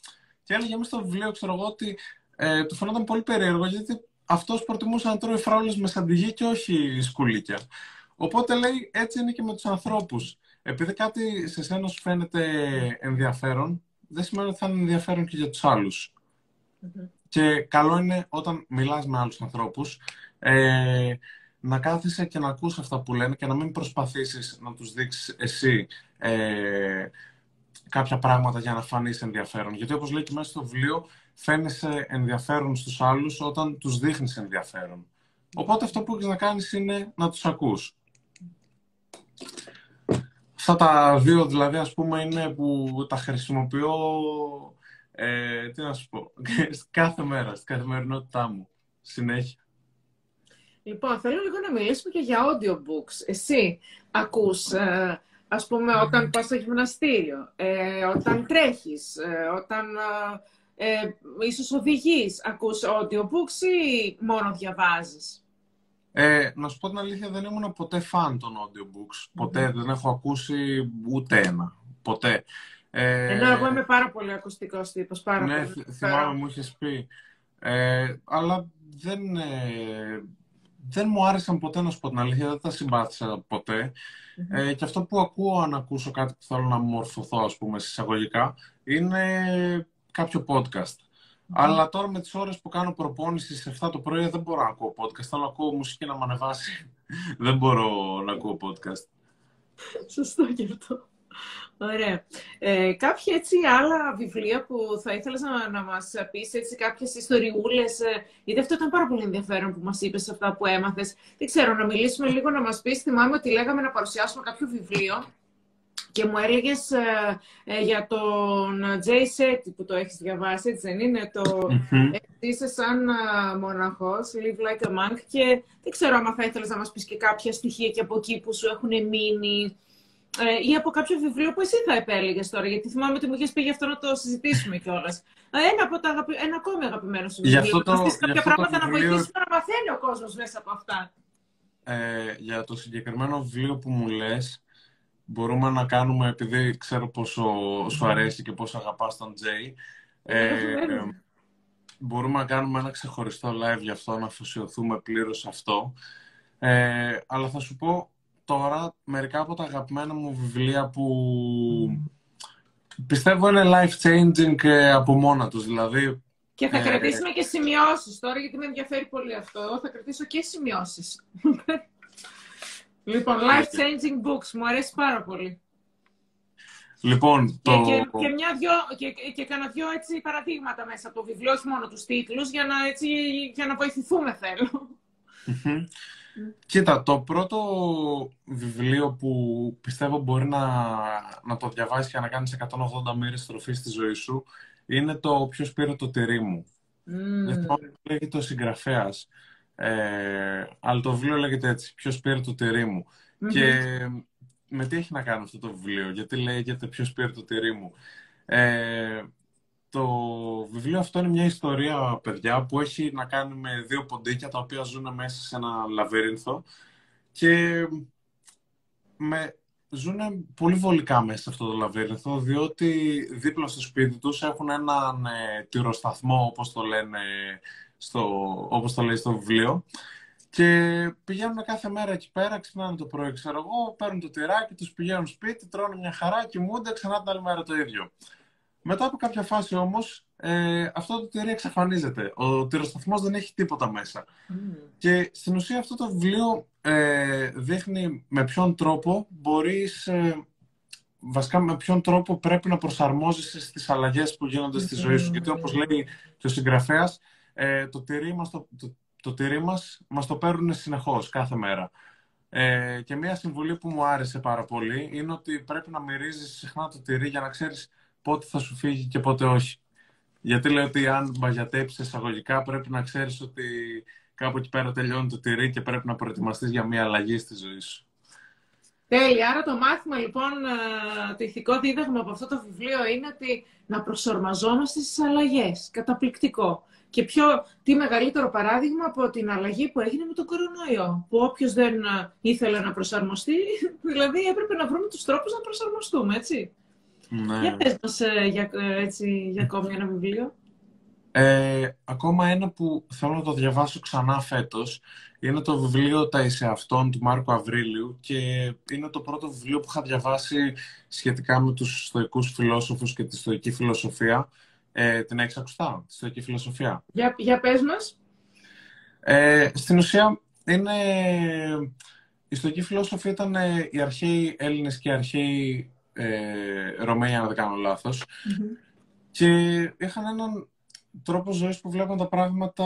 Και έλεγε μέσα στο βιβλίο, ξέρω εγώ, ότι ε, του φαίνονταν πολύ περίεργο γιατί αυτός προτιμούσε να τρώει φράουλες με σαντιγί και όχι σκουλίκια. Οπότε λέει έτσι είναι και με τους ανθρώπους. Επειδή κάτι σε σένα σου φαίνεται ενδιαφέρον, δεν σημαίνει ότι θα είναι ενδιαφέρον και για τους αλλους Και καλό είναι όταν μιλάς με άλλους ανθρώπους, ε, να κάθεσαι και να ακούς αυτά που λένε και να μην προσπαθήσεις να τους δείξεις εσύ ε, κάποια πράγματα για να φανείς ενδιαφέρον. Γιατί όπως λέει και μέσα στο βιβλίο, φαίνεσαι ενδιαφέρον στους άλλους όταν τους δείχνεις ενδιαφέρον. Οπότε αυτό που έχεις να κάνεις είναι να τους ακούς. Αυτά τα δύο δηλαδή ας πούμε είναι που τα χρησιμοποιώ ε, τι να σου πω, κάθε μέρα, στην καθημερινότητά μου, συνέχεια. Λοιπόν, θέλω λίγο να μιλήσουμε και για audiobooks. Εσύ ακούς, ε, ας πούμε, όταν πας στο γυμναστήριο, ε, όταν τρέχεις, ε, όταν ε, ε, ίσως οδηγείς, ακούς audiobooks ή μόνο διαβάζεις; Ε, να σου πω την αλήθεια, δεν ήμουν ποτέ φαν των audiobooks. Ποτέ δεν έχω ακούσει ούτε ένα. Ποτέ. Ε, Ενώ εγώ είμαι πάρα πολύ ακουστικός τύπος. Πάρα ναι, πολύ. θυμάμαι μου είχες πει. Ε, αλλά δεν, ε, δεν μου άρεσαν ποτέ να σου πω την αλήθεια, δεν τα συμπάθησα Ε, και αυτό που ακούω αν ακούσω κάτι που θέλω να μορφωθώ, ας πούμε, συσσαγωγικά, είναι κάποιο podcast. Αλλά τώρα με τις ώρες που κάνω προπόνησης σε αυτά το πρωί δεν μπορώ να ακούω podcast. Θέλω να ακούω μουσική να με ανεβάσει. δεν μπορώ να ακούω podcast. Σωστό και αυτό. Ωραία. Ε, κάποια έτσι άλλα βιβλία που θα ήθελες να, να μας πεις, έτσι κάποιες ιστοριούλες, ε, γιατί αυτό ήταν πάρα πολύ ενδιαφέρον που μας είπες αυτά που έμαθες. Δεν ξέρω, να μιλήσουμε λίγο, να μας πεις, θυμάμαι ότι λέγαμε να παρουσιάσουμε κάποιο βιβλίο Και μου έλεγες ε, ε, για τον Jay Shetty που το έχεις διαβάσει, έτσι δεν είναι, το mm είσαι σαν uh, μοναχός, live like a monk και δεν ξέρω αν θα ήθελες να μας πεις και κάποια στοιχεία και από εκεί που σου έχουν μείνει ε, ή από κάποιο βιβλίο που εσύ θα επέλεγες τώρα, γιατί θυμάμαι ότι μου είχες πει γι' αυτό να το συζητήσουμε κιόλας. Ένα, από τα αγαπη... ένα ακόμη αγαπημένο σου βιβλίο. αυτό το, κάποια πράγματα να βοηθήσουμε να μαθαίνει ο κόσμος μέσα από αυτά. Ε, για το συγκεκριμένο βιβλίο που μου λες, μπορούμε να κάνουμε, επειδή ξέρω πόσο σου αρέσει και πόσο αγαπάς τον Τζέι, ε, μπορούμε να κάνουμε ένα ξεχωριστό live γι' αυτό, να αφοσιωθούμε πλήρως σε αυτό. Ε, αλλά θα σου πω τώρα μερικά από τα αγαπημένα μου βιβλία που πιστεύω είναι life-changing από μόνα τους. Δηλαδή, και θα ε, κρατήσουμε και σημειώσεις τώρα, γιατί με ενδιαφέρει πολύ αυτό. Θα κρατήσω και σημειώσεις. Λοιπόν, life changing books, μου αρέσει πάρα πολύ. Λοιπόν, το... και, και, και, μια δυο, και, και κάνα δυο έτσι παραδείγματα μέσα από το βιβλίο, όχι μόνο τους τίτλους, για να, έτσι, για να βοηθηθούμε θέλω. Κοίτα, το πρώτο βιβλίο που πιστεύω μπορεί να, να το διαβάσεις και να κάνεις 180 μέρες στροφής στη ζωή σου είναι το «Ποιος πήρε το τυρί μου». Mm. Δεν θυμάμαι λέγεται ο συγγραφέας. Ε, αλλά το βιβλίο λέγεται έτσι, ποιος πήρε το τυρί μου. Και με τι έχει να κάνει αυτό το βιβλίο, γιατί λέγεται ποιος πήρε το τυρί μου. Ε, το βιβλίο αυτό είναι μια ιστορία, παιδιά, που έχει να κάνει με δύο ποντίκια τα οποία ζουν μέσα σε ένα λαβύρινθο και με, ζουν πολύ βολικά μέσα σε αυτό το λαβύρινθο, διότι δίπλα στο σπίτι τους έχουν έναν ε, τυροσταθμό, όπως το λένε στο, όπως το λέει στο βιβλίο. Και πηγαίνουν κάθε μέρα εκεί πέρα, ξυπνάνε το πρωί, ξέρω εγώ, παίρνουν το τυράκι, τους πηγαίνουν σπίτι, τρώνε μια χαρά, κοιμούνται, ξανά την άλλη μέρα το ίδιο. Μετά από κάποια φάση όμως, ε, αυτό το τυρί εξαφανίζεται. Ο τυροσταθμός δεν έχει τίποτα μέσα. Mm. Και στην ουσία αυτό το βιβλίο ε, δείχνει με ποιον τρόπο μπορείς, ε, βασικά με ποιον τρόπο πρέπει να προσαρμόζεσαι στις αλλαγές που γίνονται στη ζωή σου. Γιατί όπως λέει και ο συγγραφέας, ε, το τυρί μας το, το, το, τυρί μας, μας το παίρνουν συνεχώς, κάθε μέρα. Ε, και μία συμβουλή που μου άρεσε πάρα πολύ είναι ότι πρέπει να μυρίζεις συχνά το τυρί για να ξέρεις πότε θα σου φύγει και πότε όχι. Γιατί λέω ότι αν μπαγιατέψεις εισαγωγικά πρέπει να ξέρεις ότι κάπου εκεί πέρα τελειώνει το τυρί και πρέπει να προετοιμαστείς για μία αλλαγή στη ζωή σου. Τέλεια. Άρα το μάθημα λοιπόν, ε, το ηθικό δίδαγμα από αυτό το βιβλίο είναι ότι να προσαρμαζόμαστε στις αλλαγές. Καταπληκτικό. Και πιο, τι μεγαλύτερο παράδειγμα από την αλλαγή που έγινε με τον κορονοϊό. Που όποιος δεν ε, ήθελε να προσαρμοστεί, δηλαδή έπρεπε να βρούμε τους τρόπους να προσαρμοστούμε, έτσι. Ναι. Για πες μας ε, για, έτσι, για ακόμη ένα βιβλίο. Ε, ακόμα ένα που θέλω να το διαβάσω ξανά φέτος είναι το βιβλίο «Τα Ισεαυτών» του Μάρκου Αβρίλιου και είναι το πρώτο βιβλίο που είχα διαβάσει σχετικά με τους στοικούς φιλόσοφους και τη στοική φιλοσοφία. Ε, την έχεις ακουστά, τη στοική φιλοσοφία. Για, για πες μας. Ε, στην ουσία είναι... Η στοική φιλοσοφία ήταν ε, οι αρχαίοι Έλληνες και οι αρχαίοι ε, Ρωμαίοι, αν δεν κάνω Και είχαν έναν τρόπος ζωής που βλέπουν τα πράγματα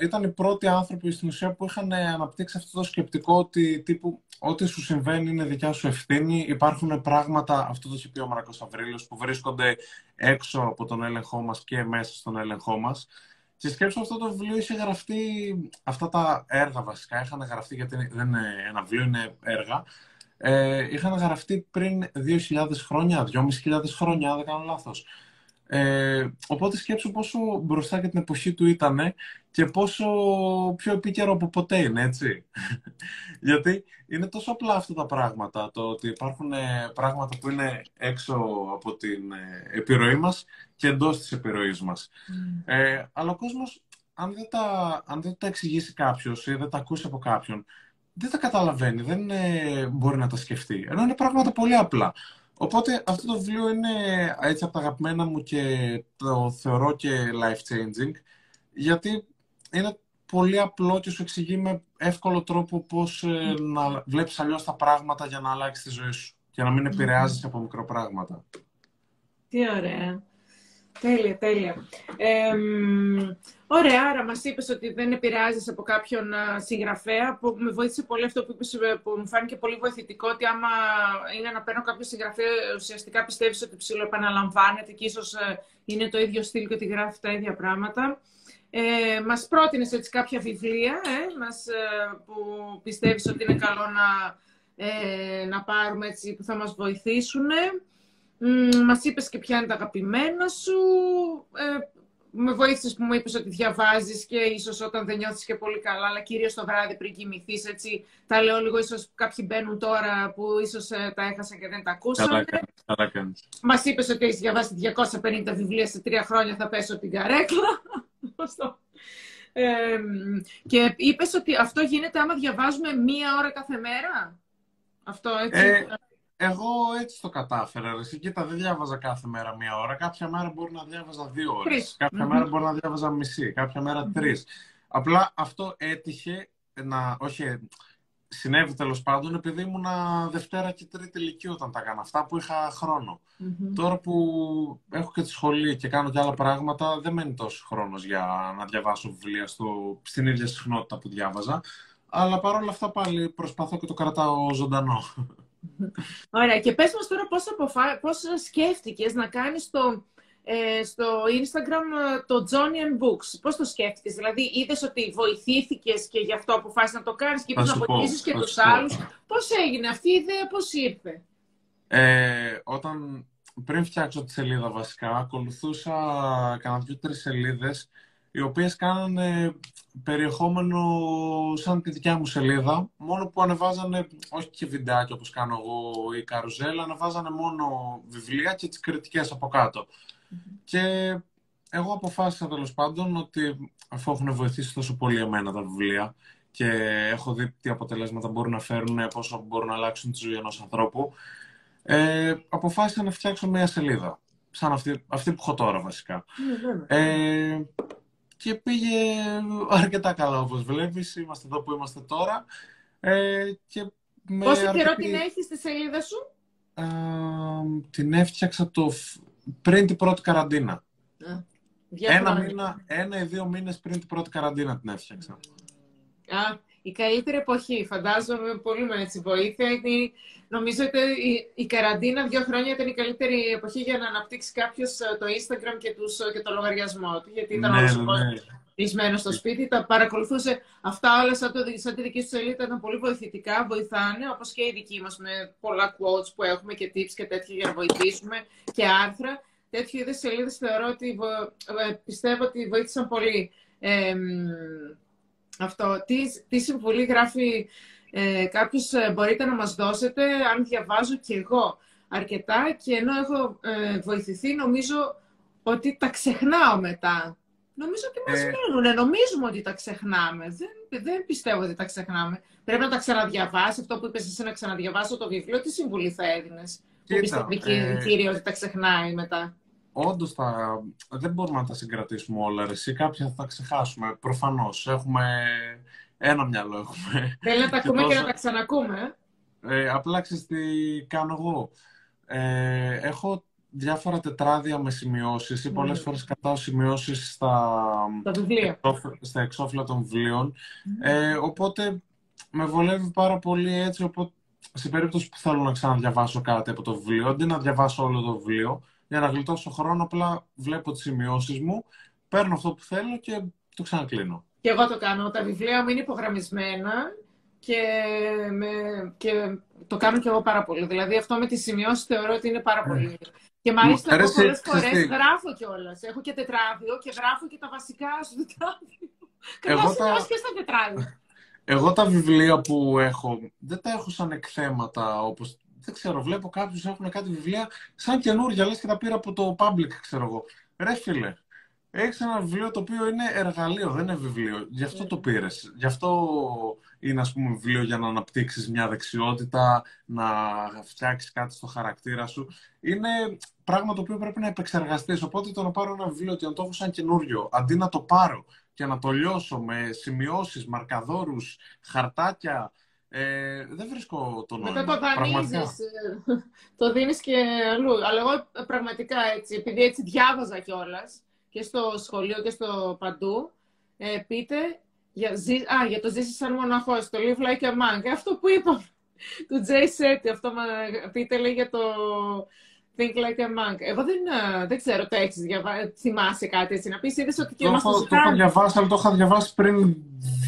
ήταν οι πρώτοι άνθρωποι στην ουσία που είχαν αναπτύξει αυτό το σκεπτικό ότι τύπου, ό,τι σου συμβαίνει είναι δικιά σου ευθύνη. Υπάρχουν πράγματα, αυτό το έχει πει ο Μαρακός Αβρίλιος, που βρίσκονται έξω από τον έλεγχό μας και μέσα στον έλεγχό μας. Και σκέψω αυτό το βιβλίο είχε γραφτεί, αυτά τα έργα βασικά είχαν γραφτεί, γιατί δεν είναι ένα βιβλίο, είναι έργα, ε, είχαν γραφτεί πριν 2.000 χρόνια, 2.500 χρόνια, αν δεν κάνω λάθος. Ε, οπότε σκέψου πόσο μπροστά και την εποχή του ήταν και πόσο πιο επίκαιρο από ποτέ είναι, έτσι. Γιατί είναι τόσο απλά αυτά τα πράγματα, το ότι υπάρχουν ε, πράγματα που είναι έξω από την ε, επιρροή μας και εντός της επιρροής μας. Mm. Ε, αλλά ο κόσμος, αν δεν τα, αν δεν τα εξηγήσει κάποιος ή δεν τα ακούσει από κάποιον, δεν τα καταλαβαίνει, δεν μπορεί να τα σκεφτεί. Ενώ είναι πράγματα πολύ απλά. Οπότε αυτό το βιβλίο είναι έτσι από τα αγαπημένα μου και το θεωρώ και life-changing, γιατί είναι πολύ απλό και σου εξηγεί με εύκολο τρόπο πώς ε, να βλέπεις αλλιώς τα πράγματα για να αλλάξεις τη ζωή σου και να μην επηρεάζεσαι από μικροπράγματα. Τι ωραία. Τέλεια, τέλεια. Ε, ωραία, άρα μας είπες ότι δεν επηρεάζεις από κάποιον συγγραφέα, που με βοήθησε πολύ αυτό που είπες, ε, που μου φάνηκε πολύ βοηθητικό, ότι άμα είναι να παίρνω κάποιο συγγραφέα, ουσιαστικά πιστεύεις ότι ψηλό επαναλαμβάνεται και ίσως ε, είναι το ίδιο στυλ και ότι γράφει τα ίδια πράγματα. Ε, μας πρότεινες έτσι κάποια βιβλία ε, μας, που πιστεύεις ότι είναι καλό να, να πάρουμε έτσι, που θα μας βοηθήσουν. Μας είπες και ποια είναι τα αγαπημένα σου. Ε, με βοήθησες που μου είπες ότι διαβάζεις και ίσως όταν δεν νιώθεις και πολύ καλά, αλλά κυρίως το βράδυ πριν κοιμηθείς. Έτσι, τα λέω λίγο, ίσως κάποιοι μπαίνουν τώρα που ίσως ε, τα έχασαν και δεν τα ακούσαν. Καλά κάνεις. Μας είπες ότι έχεις διαβάσει 250 βιβλία σε τρία χρόνια, θα πέσω την καρέκλα. ε, και είπες ότι αυτό γίνεται άμα διαβάζουμε μία ώρα κάθε μέρα; Αυτό έτσι. Ε, εγώ έτσι το κατάφερα. Εσύ κοίτα, δεν διάβαζα κάθε μέρα μία ώρα. Κάποια μέρα μπορεί να διάβαζα δύο ώρες. Κάποια μέρα μπορεί να διάβαζα μισή. Κάποια μέρα mm-hmm. τρεις. Απλά αυτό έτυχε να... Όχι, συνέβη τέλος πάντων επειδή ήμουν Δευτέρα και Τρίτη ηλικία όταν τα έκανα. Αυτά που είχα Τώρα που έχω και τη σχολή και κάνω και άλλα πράγματα, δεν μένει τόσο χρόνος για να διαβάσω βιβλία στο, στην ίδια συχνότητα που διάβαζα. Αλλά παρόλα αυτά πάλι προσπαθώ και το κρατάω ζωντανό. Ωραία. Και πες μας τώρα πώς, αποφα... πώς σκέφτηκες να κάνεις το, ε, στο Instagram ε, το Johnny and Books. Πώς το σκέφτηκες, δηλαδή είδες ότι βοηθήθηκες και γι' αυτό αποφάσισες να το κάνεις και είπες να βοηθήσεις και τους άλλους. Πώς έγινε αυτή η ιδέα, πώς ήρθε; Ε, όταν πριν φτιάξω τη σελίδα βασικά, ακολουθούσα κανένα δύο-τρεις σελίδες οι οποίες κάνανε περιεχόμενο σαν τη δικιά μου σελίδα, μόνο που ανεβάζανε, όχι και βιντεάκια όπως κάνω εγώ ή καρουζέλα, ανεβάζανε μόνο βιβλία και τις κριτικές από Και εγώ αποφάσισα τέλος πάντων ότι αφού έχουν βοηθήσει τόσο πολύ εμένα τα βιβλία και έχω δει τι αποτελέσματα μπορούν να φέρουν, πόσο μπορούν να αλλάξουν τη ζωή ενός ανθρώπου, ε, αποφάσισα να φτιάξω μια σελίδα. Σαν αυτή, αυτή που έχω τώρα βασικά. Ναι, ε, και πήγε αρκετά καλά όπως βλέπεις. Είμαστε εδώ που είμαστε τώρα. Ε, και με Πόσο αρκετή... καιρό την έχεις στη σελίδα σου; Ε, την έφτιαξα το... πριν την πρώτη καραντίνα. ένα, μήνα, ένα ή δύο μήνες πριν την πρώτη καραντίνα την έφτιαξα. Α, η καλύτερη εποχή, φαντάζομαι πολύ με έτσι βοήθεια. νομίζω ότι η, η καραντίνα δύο χρόνια ήταν η καλύτερη εποχή για να αναπτύξει κάποιος ε, το Instagram και, τους, ε, και το λογαριασμό του. Γιατί ήταν ναι, όλος ναι. κλεισμένος στο σπίτι, τα παρακολουθούσε αυτά όλα σαν, το, σαν τη δική σου σελίδα, ήταν πολύ βοηθητικά, βοηθάνε, όπως και οι δικοί μας με πολλά quotes που έχουμε και tips και τέτοια για να βοηθήσουμε και άρθρα. Τέτοιου είδους σελίδες θεωρώ ότι ε, πιστεύω ότι βοήθησαν πολύ. Ε, αυτό. Τι, τι συμβουλή γράφει ε, κάποιος ε, μπορείτε να μας δώσετε, αν διαβάζω και εγώ αρκετά και ενώ έχω ε, βοηθηθεί, νομίζω ότι τα ξεχνάω μετά. Νομίζω ότι μας ε... μένουν, νομίζουμε ότι τα ξεχνάμε. Δεν, δεν πιστεύω ότι τα ξεχνάμε. Πρέπει να τα ξαναδιαβάσει, αυτό που είπες εσύ να ξαναδιαβάσω το βιβλίο. Τι συμβουλή θα έδινες; Που πιστεύει ε... κύριε ότι τα ξεχνάει μετά όντως θα... δεν μπορούμε να τα συγκρατήσουμε όλα. Εσύ κάποια θα τα ξεχάσουμε. Προφανώς. Έχουμε ένα μυαλό. Έχουμε. Θέλει να τα ακούμε και, να τα ξανακούμε. Ε, απλά ξέρεις τι κάνω εγώ. Ε, έχω διάφορα τετράδια με σημειώσεις ή πολλές mm. φορές κατάω σημειώσεις στα, στα εξώφυλλα των βιβλίων. Ε, οπότε με βολεύει πάρα πολύ έτσι, οπότε σε περίπτωση που θέλω να ξαναδιαβάσω κάτι από το βιβλίο, αντί να διαβάσω όλο το βιβλίο, για να γλιτώσω χρόνο, απλά βλέπω τις σημειώσεις μου, παίρνω αυτό που θέλω και το ξανακλίνω. Και εγώ το κάνω. Τα βιβλία μου είναι υπογραμμισμένα και, με, και το κάνω και εγώ πάρα πολύ. Δηλαδή αυτό με τις σημειώσεις θεωρώ ότι είναι πάρα πολύ. Και μάλιστα εγώ πολλές φορές γράφω κιόλας. Έχω και τετράδιο και γράφω και τα βασικά στο τετράδιο. Καλά σημειώσει και στα τετράδια. Εγώ τα βιβλία που έχω δεν τα έχω σαν εκθέματα όπως δεν ξέρω, βλέπω κάποιους έχουν κάτι βιβλία σαν καινούργια, λες και τα πήρα από το public, ξέρω εγώ. Ρε φίλε, έχεις ένα βιβλίο το οποίο είναι εργαλείο, δεν είναι βιβλίο. Γι' αυτό το πήρες. Γι' αυτό είναι, ας πούμε, βιβλίο για να αναπτύξεις μια δεξιότητα, να φτιάξεις κάτι στο χαρακτήρα σου. Είναι πράγμα το οποίο πρέπει να επεξεργαστείς. Οπότε το να πάρω ένα βιβλίο και να το έχω σαν καινούριο, αντί να το πάρω και να το λιώσω με σημειώσεις, μαρκαδόρους, χαρτάκια, Ε, δεν βρίσκω το νόημα. Μετά το δανείζεις, ε, το δίνεις και αλλού. Αλλά εγώ ε, πραγματικά έτσι, επειδή έτσι διάβαζα κιόλας και στο σχολείο και στο παντού, ε, πείτε για, α, για το ζήσεις σαν μοναχός, το Live Like a Monk. Αυτό που είπα του Jay Shetty, αυτό μα πείτε λέει για το Think Like a Monk. Εγώ δεν, δεν ξέρω, το έχεις διαβάσει, θυμάσαι κάτι έτσι να πεις, είδες ότι και το, το, το είχα διαβάσει, αλλά το είχα διαβάσει πριν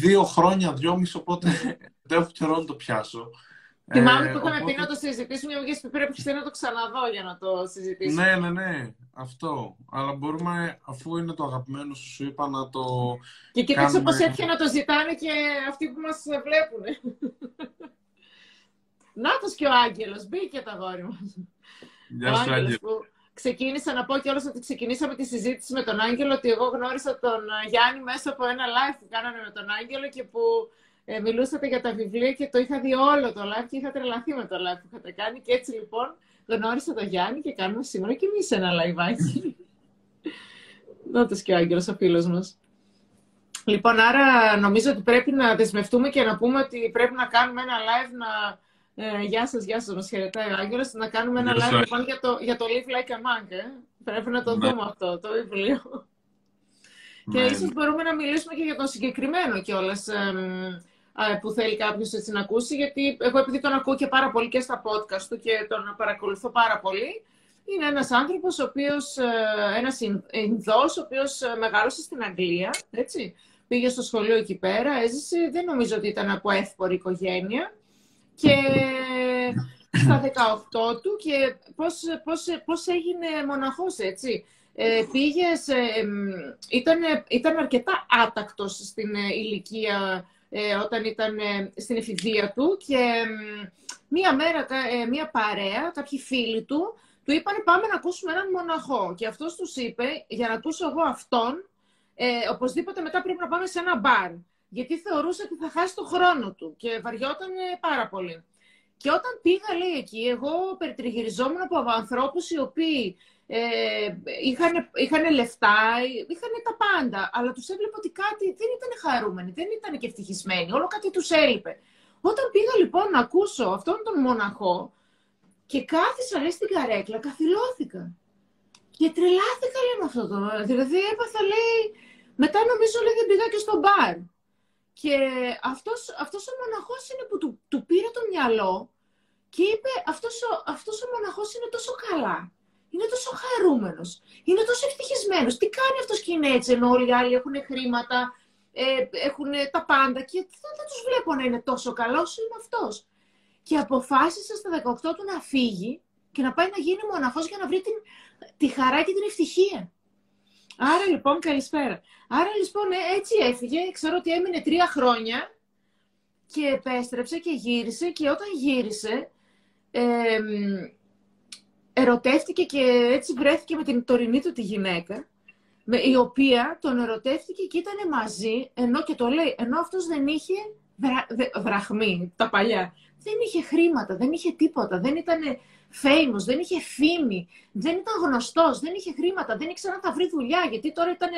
δύο χρόνια, δυόμιση, οπότε δεν έχω καιρό να το πιάσω. Θυμάμαι ε, που είχαμε πει να το συζητήσουμε, γιατί πρέπει να το ξαναδώ για να το συζητήσουμε. Ναι, ναι, ναι. Αυτό. Αλλά μπορούμε, αφού είναι το αγαπημένο σου, σου είπα να το. Και κοίταξε κάνουμε... πώ έτυχε να το ζητάνε και αυτοί που μας βλέπουν. Νάτος και ο Άγγελος, μπήκε τα γόρι μας. Γεια σου, Άγγελος. Ξεκίνησα να πω κιόλας ότι ξεκινήσαμε τη συζήτηση με τον Άγγελο, ότι εγώ γνώρισα τον Γιάννη μέσα από ένα live που κάναμε με τον Άγγελο και που ε, μιλούσατε για τα βιβλία και το είχα δει όλο το live και είχα τρελαθεί με το live που είχατε κάνει. Και έτσι λοιπόν γνώρισα τον Γιάννη και κάνουμε σήμερα και εμείς ένα live. Να το και ο Άγγελος, ο φίλος μας. Λοιπόν, άρα νομίζω ότι πρέπει να δεσμευτούμε και να πούμε ότι πρέπει να κάνουμε ένα live να... Ε, γεια σας, γεια σας, μας χαιρετάει ο Άγγελος. Να κάνουμε ένα live λοιπόν, για, το, για το Live Like a Monk. Ε. Πρέπει να το ναι. δούμε αυτό, το βιβλίο. Και ναι. ίσως μπορούμε να μιλήσουμε και για τον συγκεκριμένο κιόλας που θέλει κάποιος έτσι να ακούσει, γιατί εγώ επειδή τον ακούω και πάρα πολύ και στα podcast του και τον παρακολουθώ πάρα πολύ, είναι ένας άνθρωπος, ο οποίος, ε, ένας Ινδός, ο οποίος ε, μεγάλωσε στην Αγγλία, έτσι. Πήγε στο σχολείο εκεί πέρα, έζησε, δεν νομίζω ότι ήταν από εύπορη οικογένεια. Και στα 18 του και πώς, πώς, πώς έγινε μοναχός, έτσι. Ε, πήγε, ε, ήταν, ήταν αρκετά άτακτος στην ηλικία ε, όταν ήταν ε, στην εφηβεία του και μία μέρα, ε, μία παρέα, κάποιοι φίλοι του, του είπαν πάμε να ακούσουμε έναν μοναχό. Και αυτός τους είπε, για να ακούσω εγώ αυτόν, ε, οπωσδήποτε μετά πρέπει να πάμε σε ένα μπαρ. Γιατί θεωρούσε ότι θα χάσει το χρόνο του και βαριόταν πάρα πολύ. Και όταν πήγα, λέει, εκεί, εγώ περιτριγυριζόμουν από ανθρώπους οι οποίοι ε, είχαν, είχαν λεφτά, είχαν τα πάντα, αλλά τους έβλεπα ότι κάτι δεν ήταν χαρούμενοι, δεν ήταν και ευτυχισμένοι, όλο κάτι τους έλειπε. Όταν πήγα λοιπόν να ακούσω αυτόν τον μοναχό και κάθισα λέει στην καρέκλα, καθυλώθηκα. Και τρελάθηκα λέει με αυτό το, δηλαδή έπαθα λέει, μετά νομίζω λέει δεν πήγα και στο μπαρ. Και αυτός, αυτός ο μοναχός είναι που του, του πήρε το μυαλό και είπε αυτός ο, αυτός ο μοναχός είναι τόσο καλά είναι τόσο χαρούμενος, είναι τόσο ευτυχισμένος. Τι κάνει αυτός και είναι έτσι, ενώ όλοι οι άλλοι έχουν χρήματα, ε, έχουν τα πάντα και δεν, δεν τους βλέπω να είναι τόσο καλός όσο είναι αυτός. Και αποφάσισε στα 18 του να φύγει και να πάει να γίνει μοναχός για να βρει την, τη χαρά και την ευτυχία. Άρα λοιπόν, καλησπέρα. Άρα λοιπόν ε, έτσι έφυγε, ξέρω ότι έμεινε τρία χρόνια και επέστρεψε και γύρισε και όταν γύρισε ε, ερωτεύτηκε και έτσι βρέθηκε με την τωρινή του τη γυναίκα, η οποία τον ερωτεύτηκε και ήταν μαζί, ενώ και το λέει, ενώ αυτός δεν είχε βρα, βραχμή, τα παλιά. Δεν είχε χρήματα, δεν είχε τίποτα, δεν ήταν famous, δεν είχε φήμη, δεν ήταν γνωστός, δεν είχε χρήματα, δεν ήξερα αν θα βρει δουλειά, γιατί τώρα ήταν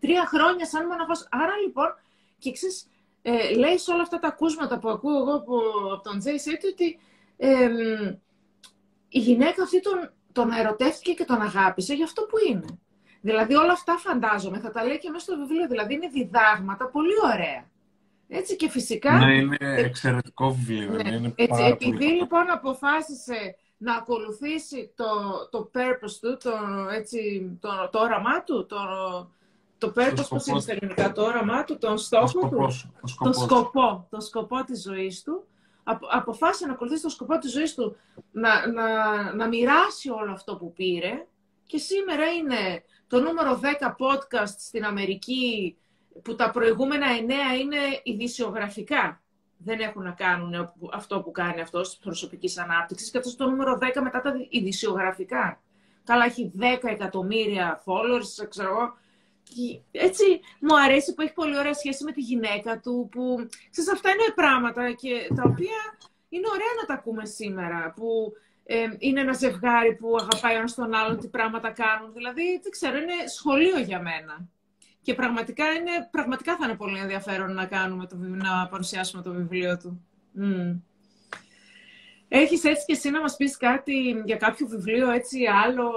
τρία χρόνια σαν μοναχός. Άρα λοιπόν, και ξέρεις, ε, λέει σε όλα αυτά τα ακούσματα που ακούω εγώ από, από τον Τζέι ότι ε, η γυναίκα αυτή τον, τον ερωτεύτηκε και τον αγάπησε για αυτό που είναι. Δηλαδή όλα αυτά φαντάζομαι, θα τα λέει και μέσα στο βιβλίο, δηλαδή είναι διδάγματα πολύ ωραία. Έτσι και φυσικά... Ναι, είναι εξαιρετικό βιβλίο. Ναι. Είναι Έτσι, πάρα επειδή πολύ... λοιπόν αποφάσισε να ακολουθήσει το, το purpose του, το, έτσι, το, το όραμά του, το, το purpose, πώς είναι στα ελληνικά, το όραμά του, τον στόχο του, τον σκοπό, τον σκοπό της ζωής του, αποφάσισε να ακολουθήσει το σκοπό της ζωής του, να, να, να μοιράσει όλο αυτό που πήρε και σήμερα είναι το νούμερο 10 podcast στην Αμερική που τα προηγούμενα 9 είναι ειδησιογραφικά. Δεν έχουν να κάνουν αυτό που κάνει αυτός της προσωπικής ανάπτυξης και αυτό το νούμερο 10 μετά τα ειδησιογραφικά. Καλά, έχει 10 εκατομμύρια followers, ξέρω εγώ, έτσι μου αρέσει που έχει πολύ ωραία σχέση με τη γυναίκα του, που ξέρεις, αυτά είναι πράγματα και τα οποία είναι ωραία να τα ακούμε σήμερα, που ε, είναι ένα ζευγάρι που αγαπάει ένας τον άλλον, τι πράγματα κάνουν. Δηλαδή, δεν ξέρω, είναι σχολείο για μένα. Και πραγματικά, είναι, πραγματικά θα είναι πολύ ενδιαφέρον να, κάνουμε το, να παρουσιάσουμε το βιβλίο του. Mm. Έχεις έτσι και εσύ να μας πεις κάτι για κάποιο βιβλίο έτσι άλλο,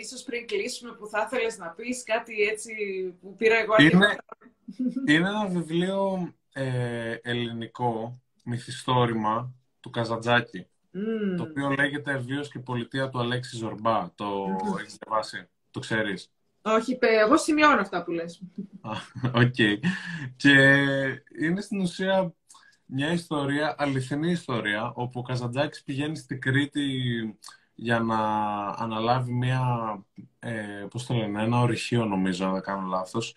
ίσως πριν κλείσουμε που θα ήθελες να πεις κάτι έτσι που πήρα εγώ Είναι, είναι ένα βιβλίο ε, ελληνικό, μυθιστόρημα του Καζαντζάκη, το οποίο λέγεται «Βίος και πολιτεία του Αλέξη Ζορμπά». Το mm. έχεις διαβάσει, το ξέρεις; Όχι, εγώ σημειώνω αυτά που λες. OK. Okay. Και είναι στην ουσία μια ιστορία, αληθινή ιστορία, όπου ο Καζαντζάκης πηγαίνει στην Κρήτη για να αναλάβει μια, ε, πώς το λένε, ένα ορυχείο νομίζω, αν δεν κάνω λάθος,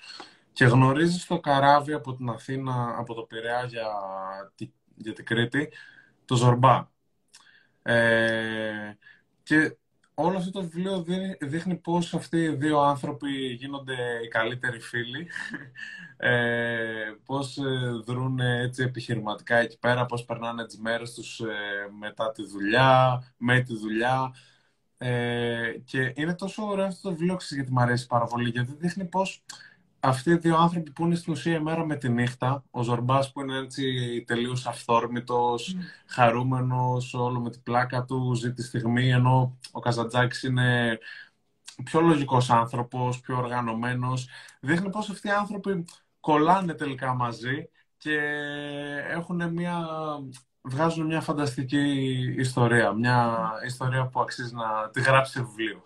και γνωρίζει στο καράβι από την Αθήνα, από το Πειραιά για, για την Κρήτη, το Ζορμπά. Ε, και όλο αυτό το βιβλίο δείχνει πώς αυτοί οι δύο άνθρωποι γίνονται οι καλύτεροι φίλοι, ε, πώς ε, δρούν έτσι επιχειρηματικά εκεί πέρα, πώς περνάνε τις μέρες τους ε, μετά τη δουλειά, με τη δουλειά. Ε, και είναι τόσο ωραίο αυτό το βιβλίο, γιατί μου αρέσει πάρα πολύ, γιατί δείχνει πώς αυτοί οι δύο άνθρωποι που είναι στην ουσία μέρα με τη νύχτα, ο Ζορμπάς που είναι έτσι τελείως αυθόρμητος, mm. χαρούμενος, όλο με την πλάκα του, ζει τη στιγμή, ενώ ο Καζαντζάκης είναι πιο λογικός άνθρωπος, πιο οργανωμένος. Δείχνει πώς αυτοί οι άνθρωποι κολλάνε τελικά μαζί και έχουν μια, βγάζουν μια φανταστική ιστορία. Μια ιστορία που αξίζει να τη γράψει σε βιβλίο.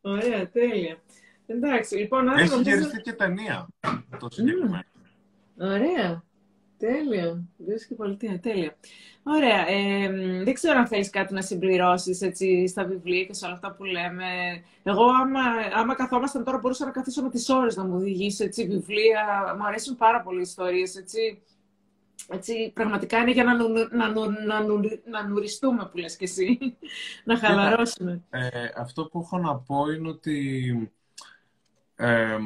Ωραία, τέλεια. Εντάξει, λοιπόν, Έχει νομίζω... γυριστεί και ταινία το συγκεκριμένο. ωραία. Τέλεια. Βρίσκει και πολιτεία. Τέλεια. Ωραία. Ε, δεν ξέρω αν θέλεις κάτι να συμπληρώσεις έτσι, στα βιβλία και σε όλα αυτά που λέμε. Εγώ, άμα, άμα καθόμασταν τώρα, μπορούσα να καθίσω με τις ώρες να μου οδηγήσει έτσι, βιβλία. Μου αρέσουν πάρα πολύ οι ιστορίες. Έτσι. Έτσι, πραγματικά είναι για να, νου, να, νου, να, νου, να νουριστούμε, που λες και εσύ. να χαλαρώσουμε. Ε, αυτό που έχω να πω είναι ότι ε,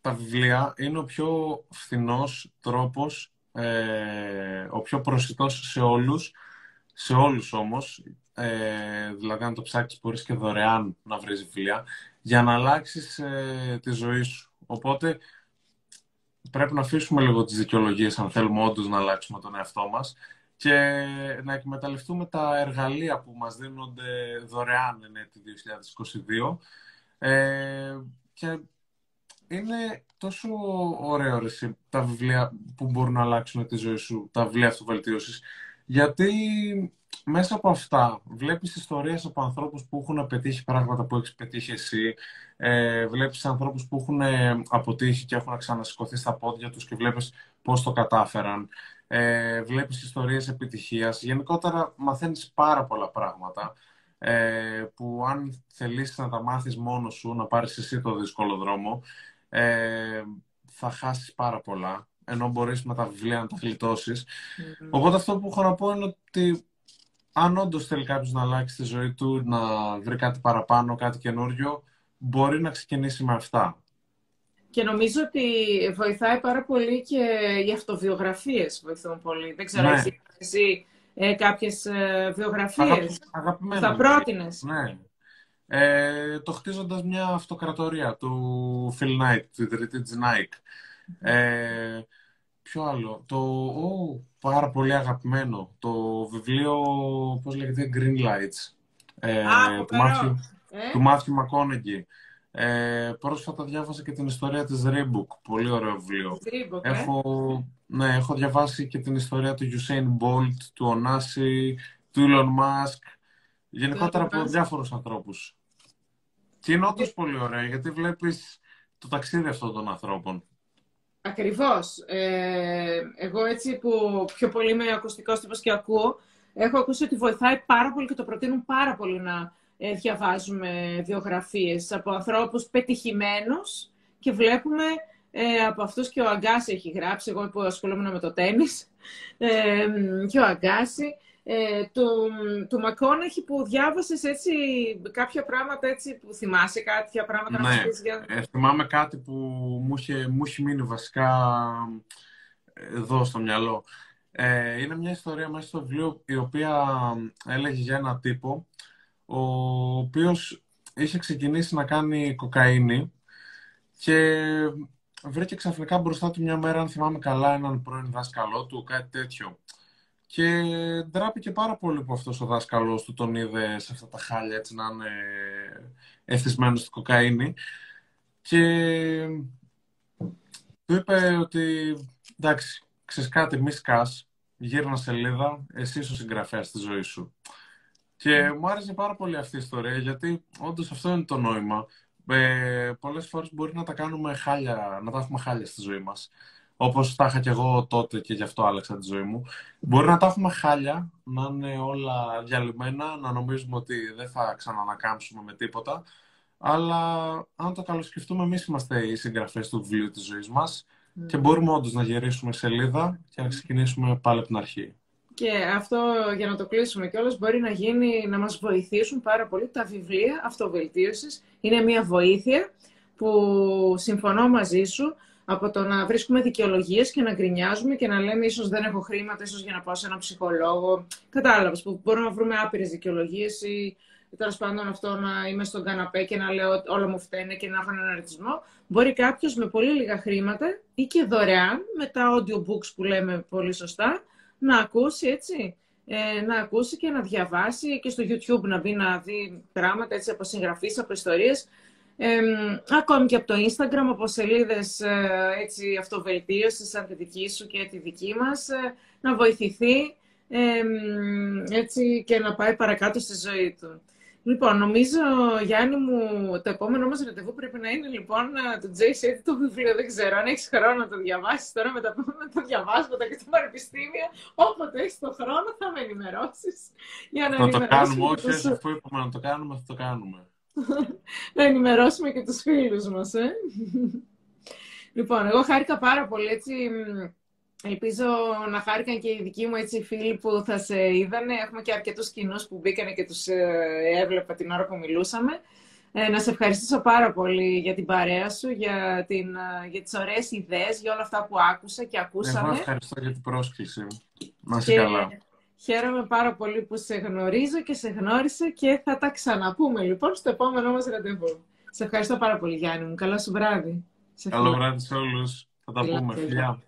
τα βιβλία είναι ο πιο φθηνός τρόπος, ε, ο πιο προσιτός σε όλους, σε όλους όμως, ε, δηλαδή αν το ψάξεις μπορείς και δωρεάν να βρεις βιβλία, για να αλλάξεις ε, τη ζωή σου. Οπότε πρέπει να αφήσουμε λίγο τις δικαιολογίες αν θέλουμε όντως να αλλάξουμε τον εαυτό μας και να εκμεταλλευτούμε τα εργαλεία που μας δίνονται δωρεάν εν έτη 2022 ε, και είναι τόσο ωραίο ρε, τα βιβλία που μπορούν να αλλάξουν τη ζωή σου, τα βιβλία αυτοβελτίωσης. Γιατί μέσα από αυτά βλέπεις ιστορίες από ανθρώπους που έχουν πετύχει πράγματα που έχεις πετύχει εσύ. Ε, βλέπεις ανθρώπους που έχουν ε, αποτύχει και έχουν ξανασηκωθεί στα πόδια τους και βλέπεις πώς το κατάφεραν. Ε, βλέπεις ιστορίες επιτυχίας. Γενικότερα μαθαίνεις πάρα πολλά πράγματα ε, που αν θελήσεις να τα μάθεις μόνος σου, να πάρεις εσύ το δύσκολο δρόμο, ε, θα χάσεις πάρα πολλά, ενώ μπορείς με τα βιβλία να τα γλιτώσεις. Οπότε αυτό που έχω να πω είναι ότι αν όντως θέλει κάποιος να αλλάξει τη ζωή του, να βρει κάτι παραπάνω, κάτι καινούριο, μπορεί να ξεκινήσει με αυτά. Και νομίζω ότι βοηθάει πάρα πολύ και οι αυτοβιογραφίες βοηθούν πολύ. Δεν ξέρω ναι. εσύ ε, κάποιες ε, βιογραφίες θα πρότεινες. Ναι. Ε, το χτίζοντας μια αυτοκρατορία του Phil Knight, του ιδρυτή της Nike. Ε, ποιο άλλο, το oh, πάρα πολύ αγαπημένο, το βιβλίο, πώς λέγεται, Green Lights, ε, του, Matthew, ε; του Matthew McConaughey. Ε, πρόσφατα διάβασα και την ιστορία της Reebok, πολύ ωραίο βιβλίο. Reebok, ε; έχω, ναι, έχω διαβάσει και την ιστορία του Usain Bolt, του Onassi, του Elon Musk, γενικότερα από διάφορους ανθρώπους. Και είναι όντως πολύ ωραία, γιατί βλέπεις το ταξίδι αυτών των ανθρώπων. Ακριβώς. Ε, εγώ έτσι που πιο πολύ είμαι ακουστικός τύπος και ακούω, έχω ακούσει ότι βοηθάει πάρα πολύ και το προτείνουν πάρα πολύ να ε, διαβάζουμε βιογραφίες από ανθρώπους πετυχημένους και βλέπουμε ε, από αυτούς και ο Αγκάση έχει γράψει, εγώ που ασχολούμαι με το τέννις, ε, και ο Αγκάση, ε, του, του Μακόναχη που διάβασες έτσι κάποια πράγματα έτσι που θυμάσαι κάποια πράγματα ναι. να πεις για... Ε, θυμάμαι κάτι που μου είχε, μου είχε μείνει βασικά εδώ στο μυαλό. Ε, είναι μια ιστορία μέσα στο βιβλίο η οποία έλεγε για ένα τύπο ο οποίος είχε ξεκινήσει να κάνει κοκαίνη και βρήκε ξαφνικά μπροστά του μια μέρα, αν θυμάμαι καλά, έναν πρώην δάσκαλό του, κάτι τέτοιο. Και ντράπηκε πάρα πολύ που αυτός ο δάσκαλος του τον είδε σε αυτά τα χάλια, έτσι να είναι εθισμένος στην κοκαίνη. Και του είπε ότι, εντάξει, ξέρεις κάτι, μη σκάς, γύρνα σελίδα, εσύ είσαι ο συγγραφέας της ζωής σου. Και μου άρεσε πάρα πολύ αυτή η ιστορία, γιατί όντως αυτό είναι το νόημα. Ε, πολλές φορές μπορεί να τα κάνουμε χάλια, να τα έχουμε χάλια στη ζωή μας. Όπως τα είχα και εγώ τότε και γι' αυτό άλλαξα τη ζωή μου. Μπορεί να τα έχουμε χάλια, να είναι όλα διαλυμένα, να νομίζουμε ότι δεν θα ξανανακάμψουμε με τίποτα. Αλλά αν το καλοσκεφτούμε, εμείς είμαστε οι συγγραφές του βιβλίου της ζωής μας mm. και μπορούμε όντως να γυρίσουμε σελίδα και να ξεκινήσουμε πάλι από την αρχή. Και αυτό για να το κλείσουμε κιόλας μπορεί να γίνει, να μας βοηθήσουν πάρα πολύ τα βιβλία αυτοβελτίωσης. Είναι μια βοήθεια που συμφωνώ μαζί σου από το να βρίσκουμε δικαιολογίες και να γκρινιάζουμε και να λέμε ίσως δεν έχω χρήματα, ίσως για να πάω σε έναν ψυχολόγο. Κατάλαβες που μπορούμε να βρούμε άπειρες δικαιολογίες ή τέλος πάντων αυτό να είμαι στον καναπέ και να λέω όλα μου φταίνε και να έχω έναν αριθμό. Μπορεί κάποιος με πολύ λίγα χρήματα ή και δωρεάν με τα audiobooks που λέμε πολύ σωστά να ακούσει έτσι. Ε, να ακούσει και να διαβάσει και στο YouTube να μπει να δει πράγματα έτσι από συγγραφείς, από ιστορίες. Ε, ακόμη και από το Instagram, από σελίδες ε, έτσι, αυτοβελτίωσης, σαν τη δική σου και τη δική μας, ε, να βοηθηθεί έτσι, και να πάει παρακάτω στη ζωή του. Λοιπόν, νομίζω, Γιάννη μου, το επόμενο μας ραντεβού πρέπει να είναι λοιπόν το Jay Shetty το βιβλίο. Δεν ξέρω αν έχεις χρόνο να το διαβάσεις τώρα με τα, με τα διαβάσματα και τα πανεπιστήμια. Όποτε έχεις το χρόνο θα με ενημερώσεις. Για να, να το κάνουμε, όχι, τους... αφού είπαμε να το κάνουμε, θα το κάνουμε. Να ενημερώσουμε και τους φίλους μας, ε. λοιπόν, εγώ χάρηκα πάρα πολύ, έτσι, Ελπίζω να χάρηκαν και οι δικοί μου έτσι, φίλοι που θα σε είδανε. Έχουμε και αρκετούς κοινούς που μπήκανε και τους ε, έβλεπα την ώρα που μιλούσαμε. Ε, να σε ευχαριστήσω πάρα πολύ για την παρέα σου, για, την, ε, για τις ωραίες ιδέες, για όλα αυτά που άκουσα και ακούσαμε. Εγώ ευχαριστώ για την πρόσκληση. Να είσαι καλά. Χαίρομαι πάρα πολύ που σε γνωρίζω και σε γνώρισα και θα τα ξαναπούμε λοιπόν στο επόμενό μας ραντεβού. Σε ευχαριστώ πάρα πολύ Γιάννη μου. Καλό σου βράδυ. Καλό βράδυ σε όλους. Θα τα πούμε. Φιλιά.